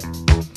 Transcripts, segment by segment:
Boom.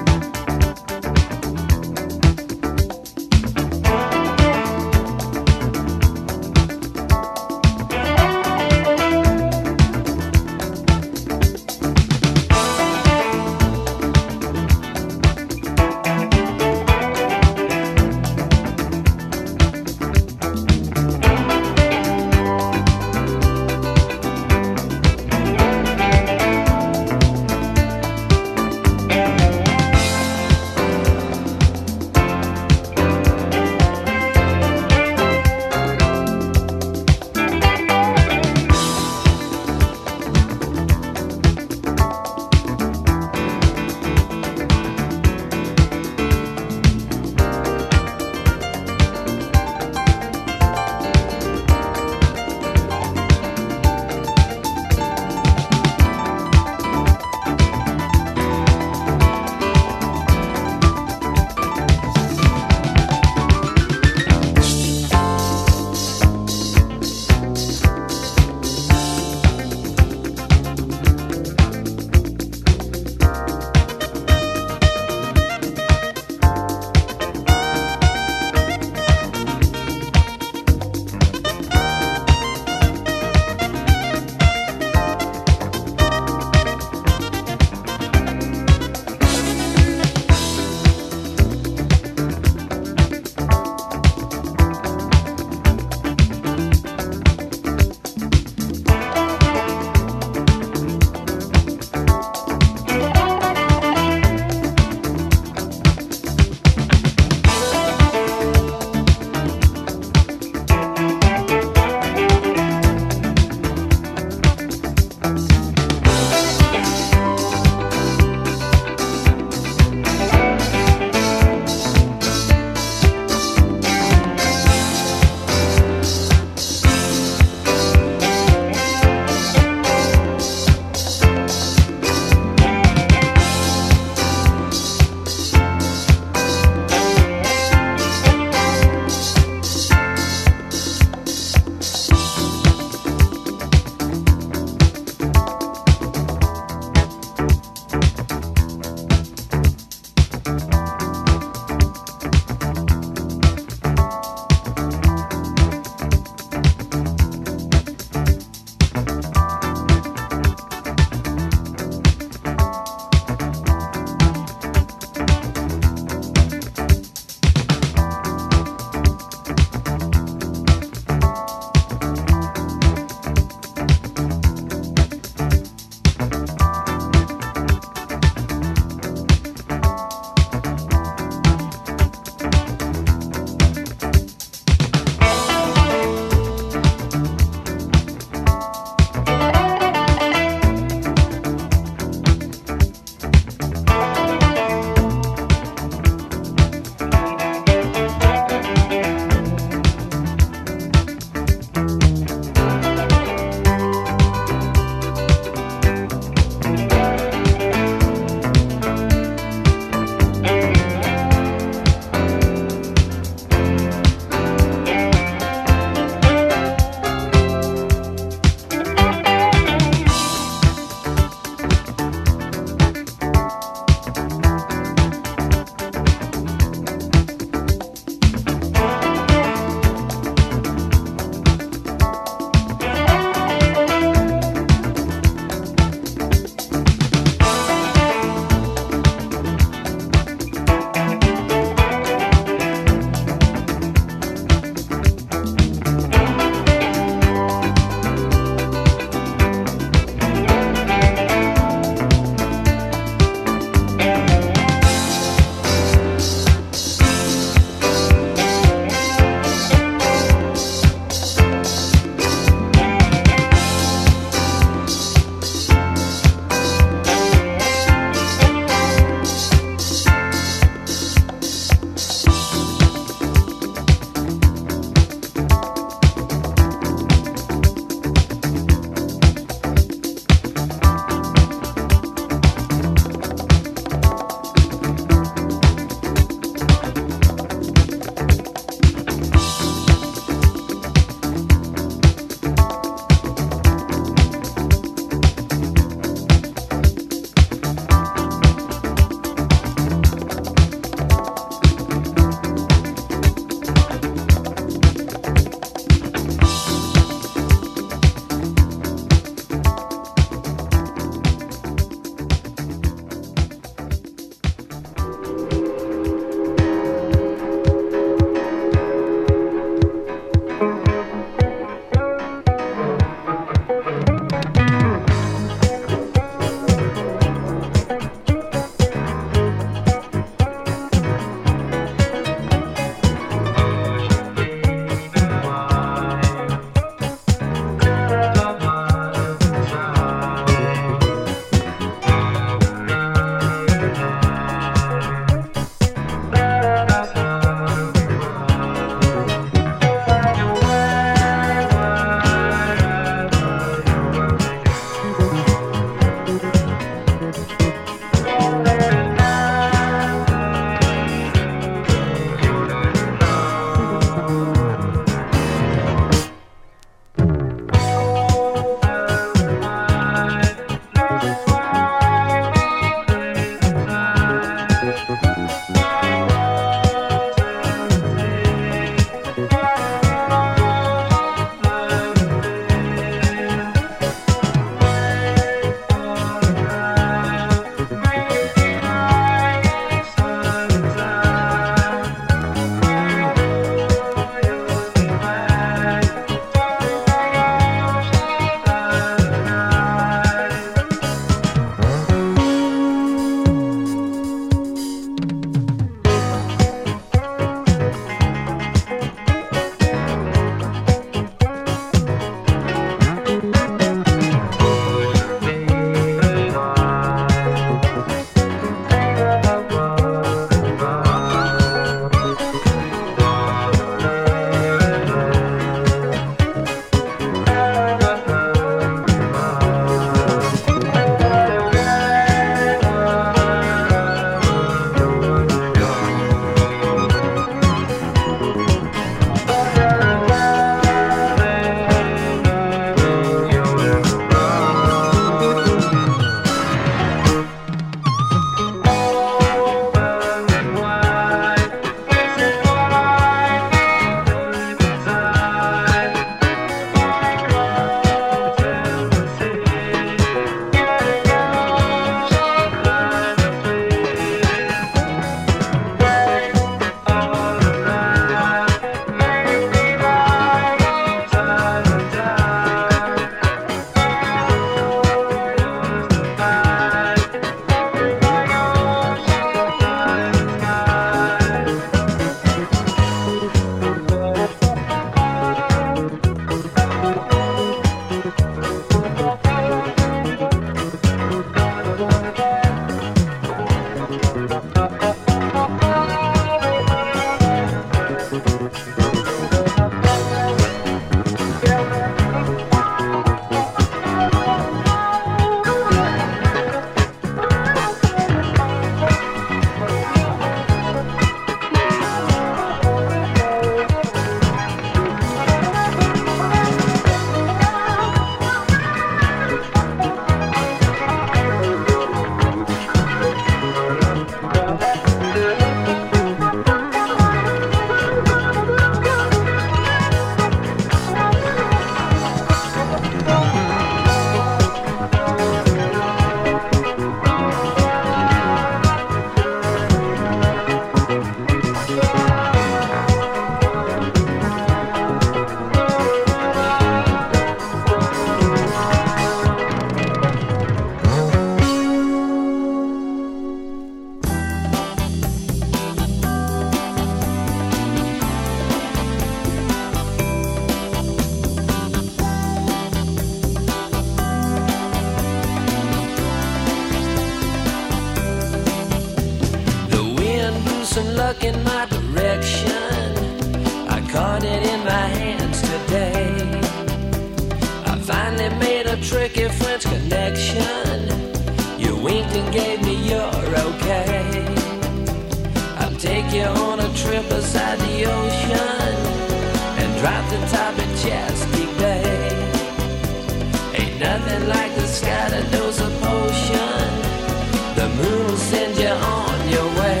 Send you on your way.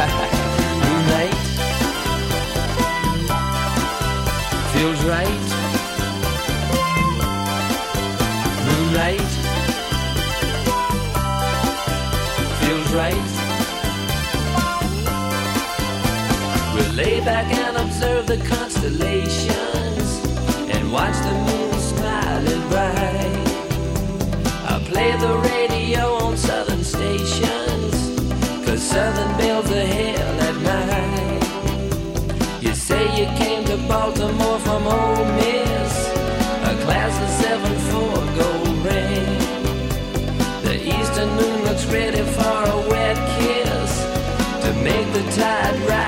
Moonlight feels right. Moonlight feels right. We'll lay back and observe the constellations and watch the moon smiling bright. I'll play the radio Southern bells are hell at night. You say you came to Baltimore from Ole Miss, a class of seven four gold ring. The eastern moon looks ready for a wet kiss to make the tide rise.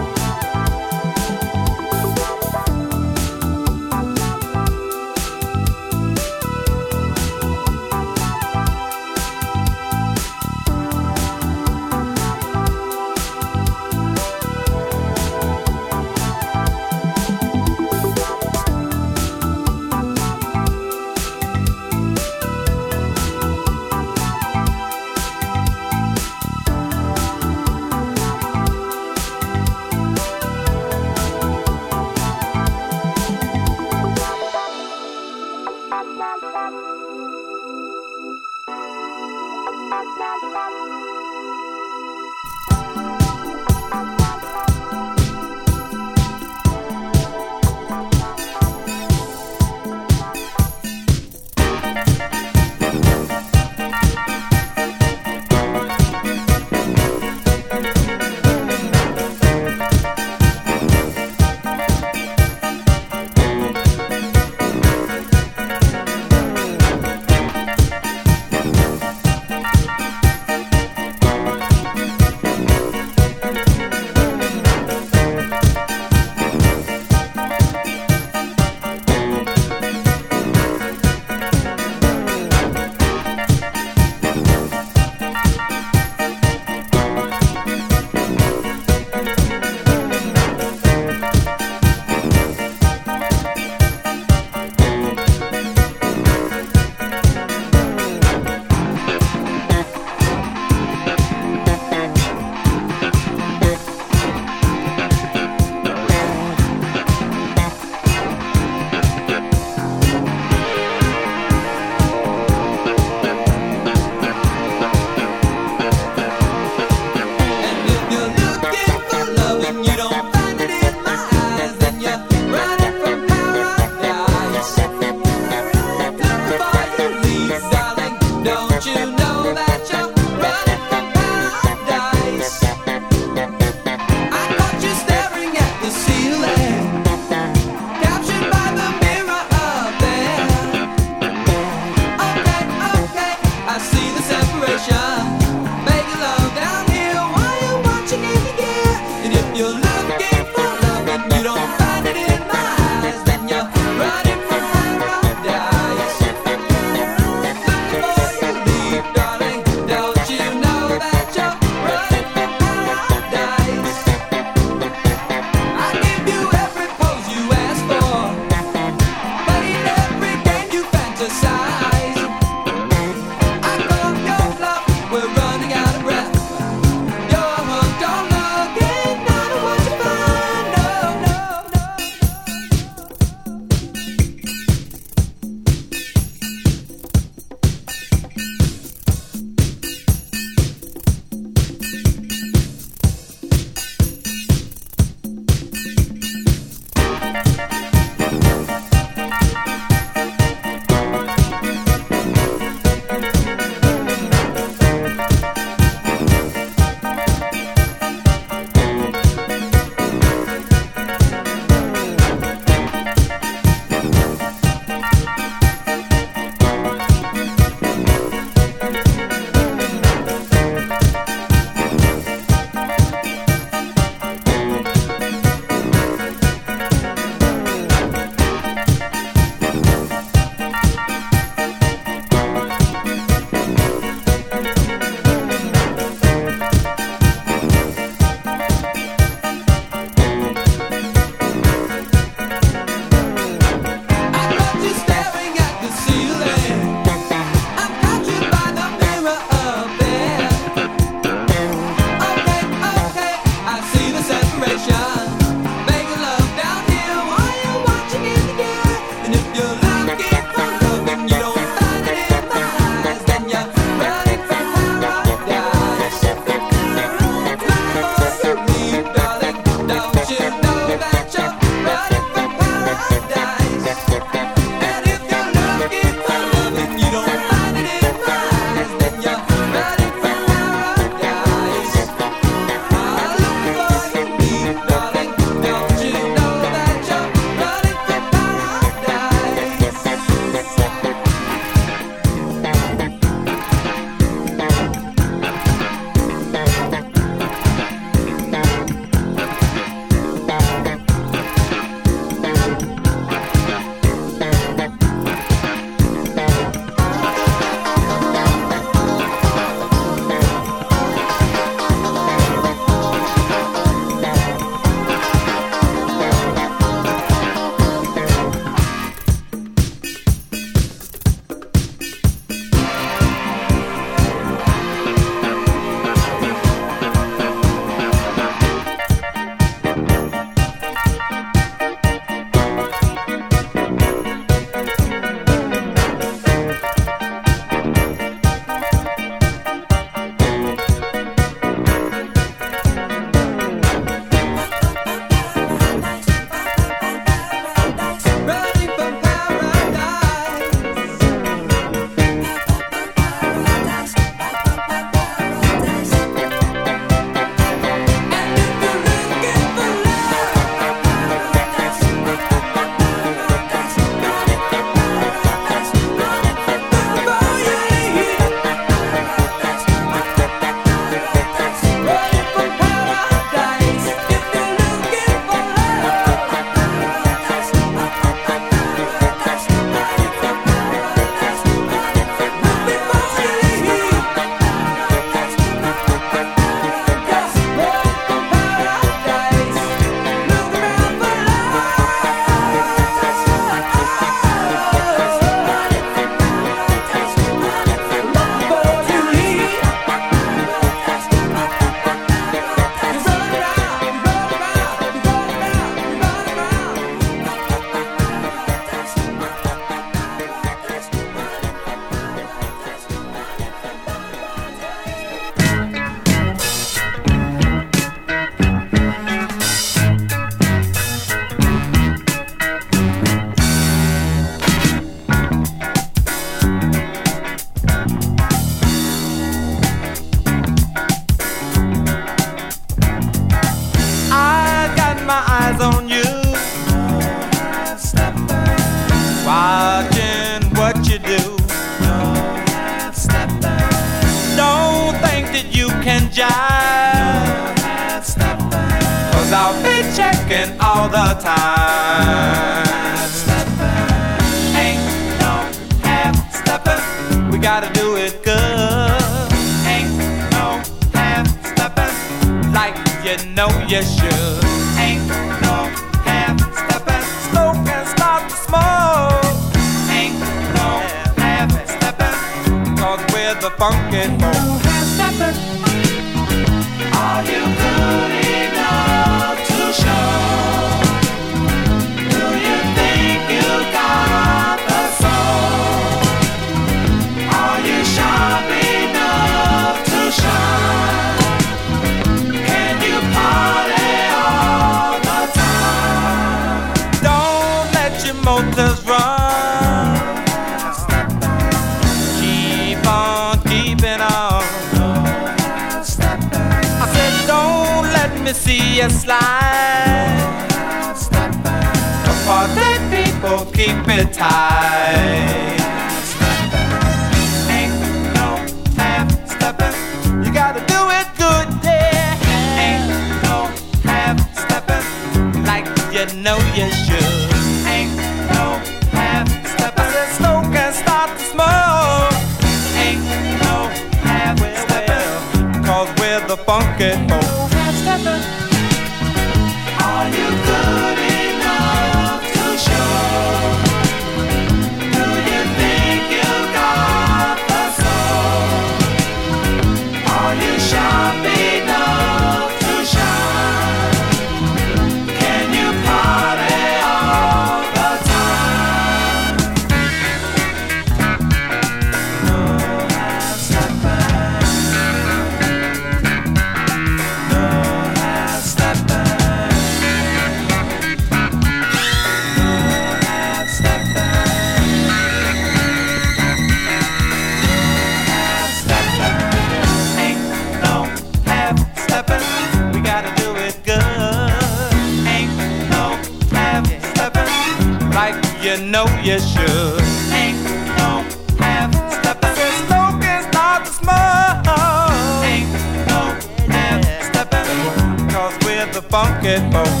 pocketbook.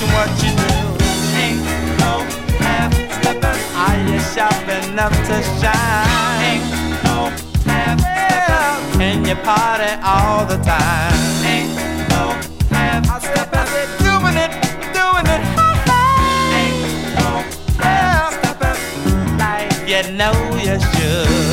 watching what you do. Ain't no half-steppers. Are you sharp enough to shine? Ain't no half-steppers. Can you party all the time? Ain't no half-steppers. Doing it, doing it. Ain't no half-steppers Like you know you should.